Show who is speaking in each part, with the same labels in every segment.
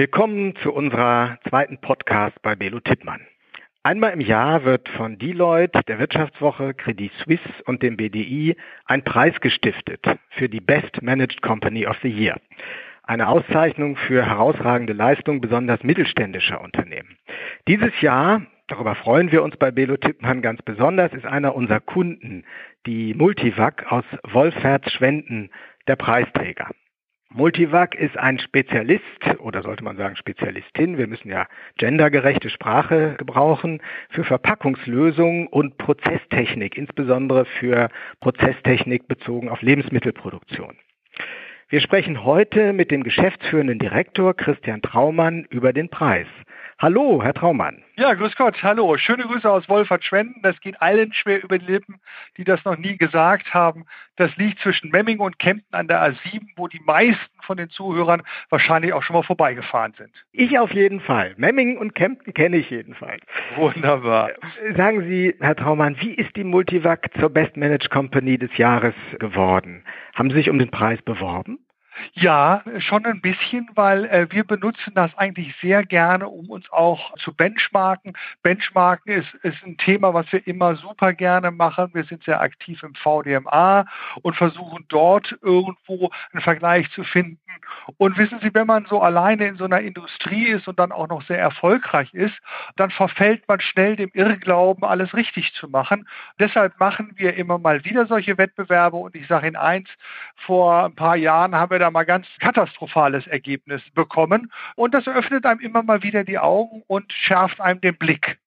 Speaker 1: Willkommen zu unserer zweiten Podcast bei Belo Tippmann. Einmal im Jahr wird von Deloitte, der Wirtschaftswoche, Credit Suisse und dem BDI ein Preis gestiftet für die Best Managed Company of the Year. Eine Auszeichnung für herausragende Leistung besonders mittelständischer Unternehmen. Dieses Jahr, darüber freuen wir uns bei Belo Tippmann ganz besonders, ist einer unserer Kunden, die Multivac aus Wolfherz-Schwenden, der Preisträger. Multivac ist ein Spezialist oder sollte man sagen Spezialistin. Wir müssen ja gendergerechte Sprache gebrauchen für Verpackungslösungen und Prozesstechnik, insbesondere für Prozesstechnik bezogen auf Lebensmittelproduktion. Wir sprechen heute mit dem geschäftsführenden Direktor Christian Traumann über den Preis. Hallo, Herr Traumann.
Speaker 2: Ja, grüß Gott, hallo. Schöne Grüße aus Wolfert-Schwenden. Das geht allen schwer über die Lippen, die das noch nie gesagt haben. Das liegt zwischen Memmingen und Kempten an der A7, wo die meisten von den Zuhörern wahrscheinlich auch schon mal vorbeigefahren sind.
Speaker 1: Ich auf jeden Fall. Memmingen und Kempten kenne ich jedenfalls.
Speaker 2: Wunderbar.
Speaker 1: Sagen Sie, Herr Traumann, wie ist die Multivac zur Best Managed Company des Jahres geworden? Haben Sie sich um den Preis beworben?
Speaker 2: Ja, schon ein bisschen, weil äh, wir benutzen das eigentlich sehr gerne, um uns auch zu benchmarken. Benchmarken ist, ist ein Thema, was wir immer super gerne machen. Wir sind sehr aktiv im VDMA und versuchen dort irgendwo einen Vergleich zu finden. Und wissen Sie, wenn man so alleine in so einer Industrie ist und dann auch noch sehr erfolgreich ist, dann verfällt man schnell dem Irrglauben, alles richtig zu machen. Deshalb machen wir immer mal wieder solche Wettbewerbe und ich sage Ihnen eins, vor ein paar Jahren haben wir da mal ganz katastrophales Ergebnis bekommen. Und das öffnet einem immer mal wieder die Augen und schärft einem den Blick.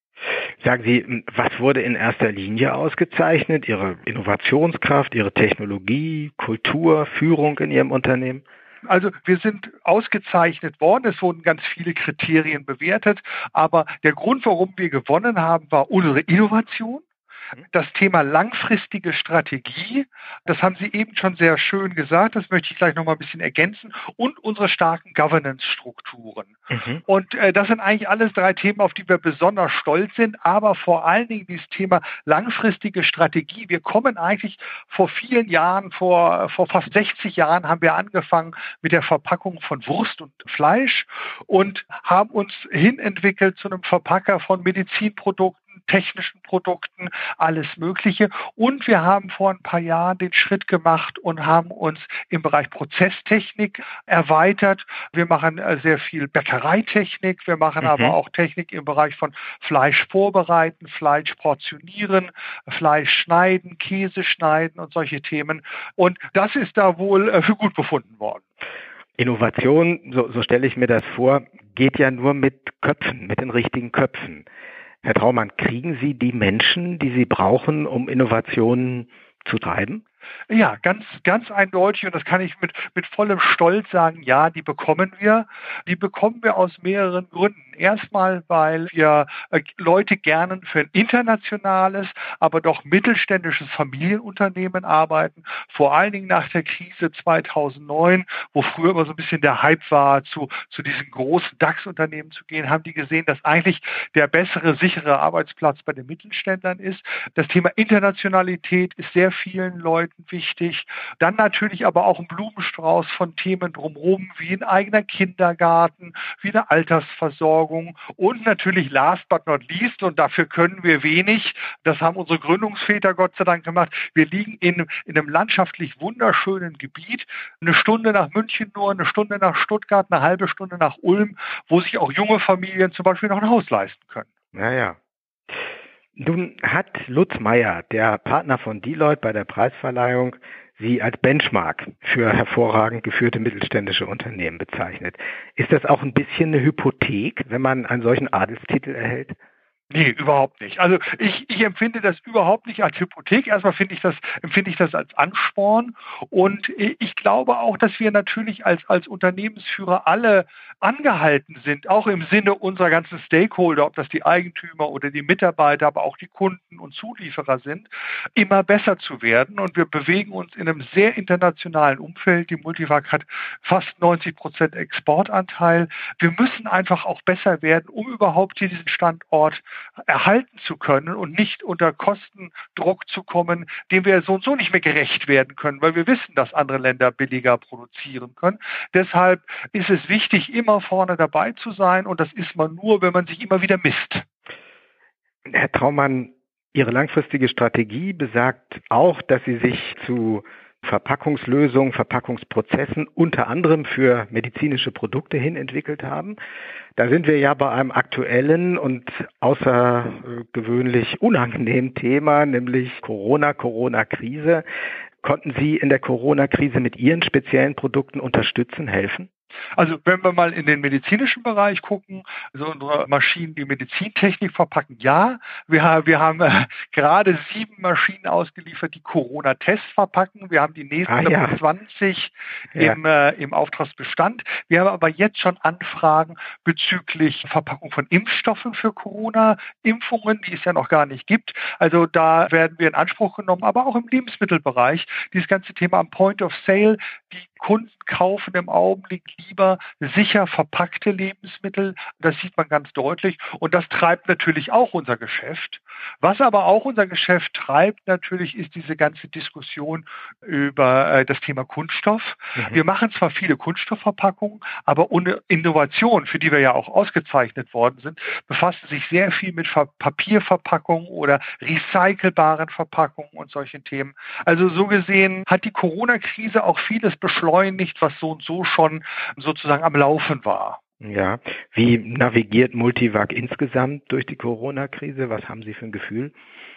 Speaker 1: Sagen Sie, was wurde in erster Linie ausgezeichnet? Ihre Innovationskraft, Ihre Technologie, Kultur, Führung in Ihrem Unternehmen?
Speaker 2: Also wir sind ausgezeichnet worden. Es wurden ganz viele Kriterien bewertet. Aber der Grund, warum wir gewonnen haben, war unsere Innovation das Thema langfristige Strategie, das haben Sie eben schon sehr schön gesagt, das möchte ich gleich noch mal ein bisschen ergänzen, und unsere starken Governance-Strukturen. Mhm. Und äh, das sind eigentlich alles drei Themen, auf die wir besonders stolz sind, aber vor allen Dingen dieses Thema langfristige Strategie. Wir kommen eigentlich vor vielen Jahren, vor, vor fast 60 Jahren haben wir angefangen mit der Verpackung von Wurst und Fleisch und haben uns hinentwickelt zu einem Verpacker von Medizinprodukten, technischen Produkten, alles Mögliche. Und wir haben vor ein paar Jahren den Schritt gemacht und haben uns im Bereich Prozesstechnik erweitert. Wir machen äh, sehr viel Bäckereitechnik, wir machen mhm. aber auch Technik im Bereich von Fleisch vorbereiten, Fleisch portionieren, Fleisch schneiden, Käse schneiden und solche Themen. Und das ist da wohl äh, für gut befunden worden.
Speaker 1: Innovation, so, so stelle ich mir das vor, geht ja nur mit Köpfen, mit den richtigen Köpfen. Herr Traumann, kriegen Sie die Menschen, die Sie brauchen, um Innovationen zu treiben?
Speaker 2: Ja, ganz, ganz eindeutig und das kann ich mit, mit vollem Stolz sagen, ja, die bekommen wir. Die bekommen wir aus mehreren Gründen. Erstmal, weil wir äh, Leute gerne für ein internationales, aber doch mittelständisches Familienunternehmen arbeiten. Vor allen Dingen nach der Krise 2009, wo früher immer so ein bisschen der Hype war, zu, zu diesen großen DAX-Unternehmen zu gehen, haben die gesehen, dass eigentlich der bessere, sichere Arbeitsplatz bei den Mittelständlern ist. Das Thema Internationalität ist sehr vielen Leuten Seiten wichtig. Dann natürlich aber auch ein Blumenstrauß von Themen drumherum, wie ein eigener Kindergarten, wie eine Altersversorgung und natürlich last but not least, und dafür können wir wenig, das haben unsere Gründungsväter Gott sei Dank gemacht, wir liegen in, in einem landschaftlich wunderschönen Gebiet, eine Stunde nach München nur, eine Stunde nach Stuttgart, eine halbe Stunde nach Ulm, wo sich auch junge Familien zum Beispiel noch ein Haus leisten können.
Speaker 1: Naja. Nun hat Lutz Meyer, der Partner von Deloitte bei der Preisverleihung, Sie als Benchmark für hervorragend geführte mittelständische Unternehmen bezeichnet. Ist das auch ein bisschen eine Hypothek, wenn man einen solchen Adelstitel erhält?
Speaker 2: Nee, überhaupt nicht. Also ich, ich empfinde das überhaupt nicht als Hypothek. Erstmal finde ich das, empfinde ich das als Ansporn. Und ich glaube auch, dass wir natürlich als, als Unternehmensführer alle angehalten sind, auch im Sinne unserer ganzen Stakeholder, ob das die Eigentümer oder die Mitarbeiter, aber auch die Kunden und Zulieferer sind, immer besser zu werden. Und wir bewegen uns in einem sehr internationalen Umfeld. Die Multivac hat fast 90 Prozent Exportanteil. Wir müssen einfach auch besser werden, um überhaupt hier diesen Standort erhalten zu können und nicht unter Kostendruck zu kommen, dem wir so und so nicht mehr gerecht werden können, weil wir wissen, dass andere Länder billiger produzieren können. Deshalb ist es wichtig, immer vorne dabei zu sein und das ist man nur, wenn man sich immer wieder misst.
Speaker 1: Herr Traumann, Ihre langfristige Strategie besagt auch, dass Sie sich zu Verpackungslösungen, Verpackungsprozessen unter anderem für medizinische Produkte hin entwickelt haben. Da sind wir ja bei einem aktuellen und außergewöhnlich unangenehmen Thema, nämlich Corona, Corona-Krise. Konnten Sie in der Corona-Krise mit Ihren speziellen Produkten unterstützen, helfen?
Speaker 2: Also wenn wir mal in den medizinischen Bereich gucken, also unsere Maschinen, die Medizintechnik verpacken, ja. Wir, haben, wir haben äh, gerade sieben Maschinen ausgeliefert, die Corona-Tests verpacken. Wir haben die nächsten ah, ja. 20 ja. im, äh, im Auftragsbestand. Wir haben aber jetzt schon Anfragen bezüglich Verpackung von Impfstoffen für Corona-Impfungen, die es ja noch gar nicht gibt. Also da werden wir in Anspruch genommen, aber auch im Lebensmittelbereich. Dieses ganze Thema am Point of Sale, die Kunden kaufen im Augenblick lieber sicher verpackte Lebensmittel. Das sieht man ganz deutlich. Und das treibt natürlich auch unser Geschäft. Was aber auch unser Geschäft treibt natürlich, ist diese ganze Diskussion über äh, das Thema Kunststoff. Mhm. Wir machen zwar viele Kunststoffverpackungen, aber ohne Innovation, für die wir ja auch ausgezeichnet worden sind, befassen sich sehr viel mit Papierverpackungen oder recycelbaren Verpackungen und solchen Themen. Also so gesehen hat die Corona-Krise auch vieles beschleunigt, was so und so schon sozusagen am Laufen war.
Speaker 1: Ja, wie navigiert Multivac insgesamt durch die Corona-Krise? Was haben Sie für ein Gefühl?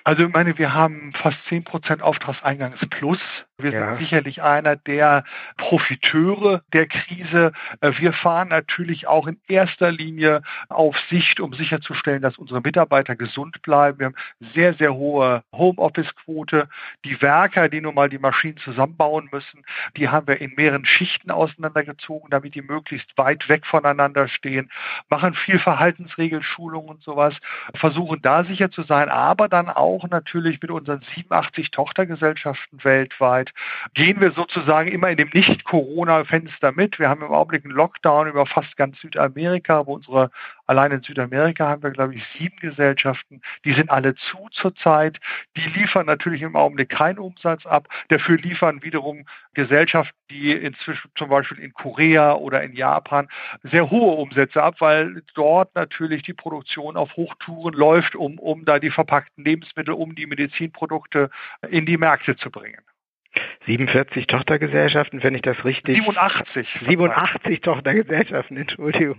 Speaker 2: Also ich meine, wir haben fast 10% Auftragseingangs plus. Wir ja. sind sicherlich einer der Profiteure der Krise. Äh, wir fahren natürlich auch in erster Linie auf Sicht, um sicherzustellen, dass unsere Mitarbeiter gesund bleiben. Wir haben sehr, sehr hohe Homeoffice-Quote. Die Werker, die nun mal die Maschinen zusammenbauen müssen, die haben wir in mehreren Schichten auseinandergezogen, damit die möglichst weit weg voneinander stehen, machen viel Verhaltensregelschulung und sowas, versuchen da sicher zu sein, aber dann auch natürlich mit unseren 87 Tochtergesellschaften weltweit gehen wir sozusagen immer in dem Nicht-Corona-Fenster mit. Wir haben im Augenblick einen Lockdown über fast ganz Südamerika, wo unsere, allein in Südamerika haben wir, glaube ich, sieben Gesellschaften. Die sind alle zu zurzeit. Die liefern natürlich im Augenblick keinen Umsatz ab. Dafür liefern wiederum Gesellschaften, die inzwischen zum Beispiel in Korea oder in Japan sehr hohe Umsätze ab, weil dort natürlich die Produktion auf Hochtouren läuft, um, um da die verpackten Lebensmittel, um die Medizinprodukte in die Märkte zu bringen.
Speaker 1: 47 Tochtergesellschaften, wenn ich das richtig...
Speaker 2: 87.
Speaker 1: 87 Tochtergesellschaften, Entschuldigung.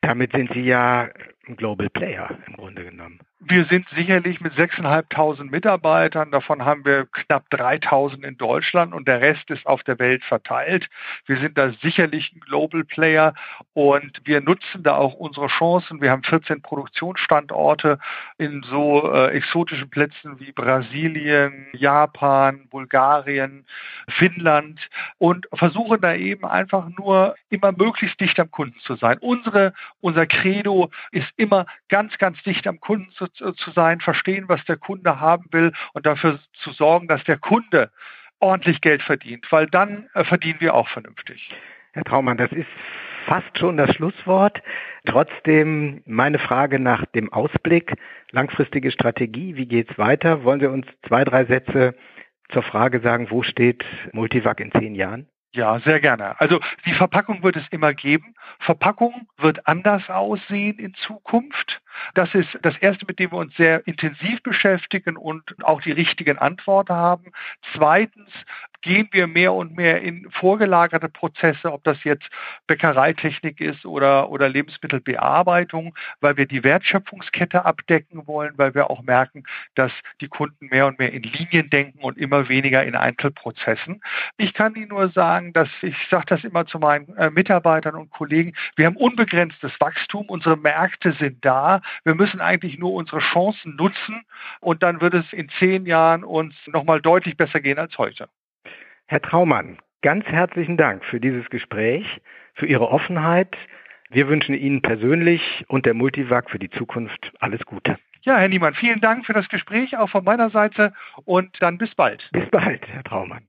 Speaker 1: Damit sind Sie ja ein Global Player im Grunde genommen.
Speaker 2: Wir sind sicherlich mit 6.500 Mitarbeitern, davon haben wir knapp 3.000 in Deutschland und der Rest ist auf der Welt verteilt. Wir sind da sicherlich ein Global Player und wir nutzen da auch unsere Chancen. Wir haben 14 Produktionsstandorte in so äh, exotischen Plätzen wie Brasilien, Japan, Bulgarien, Finnland und versuchen da eben einfach nur immer möglichst dicht am Kunden zu sein. Unsere, unser Credo ist immer ganz, ganz dicht am Kunden zu, zu sein, verstehen, was der Kunde haben will und dafür zu sorgen, dass der Kunde ordentlich Geld verdient, weil dann äh, verdienen wir auch vernünftig.
Speaker 1: Herr Traumann, das ist fast schon das Schlusswort. Trotzdem meine Frage nach dem Ausblick, langfristige Strategie, wie geht es weiter? Wollen Sie uns zwei, drei Sätze zur Frage sagen, wo steht Multivac in zehn Jahren?
Speaker 2: Ja, sehr gerne. Also die Verpackung wird es immer geben. Verpackung wird anders aussehen in Zukunft. Das ist das Erste, mit dem wir uns sehr intensiv beschäftigen und auch die richtigen Antworten haben. Zweitens gehen wir mehr und mehr in vorgelagerte Prozesse, ob das jetzt Bäckereitechnik ist oder, oder Lebensmittelbearbeitung, weil wir die Wertschöpfungskette abdecken wollen, weil wir auch merken, dass die Kunden mehr und mehr in Linien denken und immer weniger in Einzelprozessen. Ich kann Ihnen nur sagen, dass ich sage das immer zu meinen äh, Mitarbeitern und Kollegen, wir haben unbegrenztes Wachstum, unsere Märkte sind da, wir müssen eigentlich nur unsere Chancen nutzen und dann wird es in zehn Jahren uns nochmal deutlich besser gehen als heute.
Speaker 1: Herr Traumann, ganz herzlichen Dank für dieses Gespräch, für Ihre Offenheit. Wir wünschen Ihnen persönlich und der Multivac für die Zukunft alles Gute.
Speaker 2: Ja, Herr Niemann, vielen Dank für das Gespräch, auch von meiner Seite und dann bis bald.
Speaker 1: Bis bald, Herr Traumann.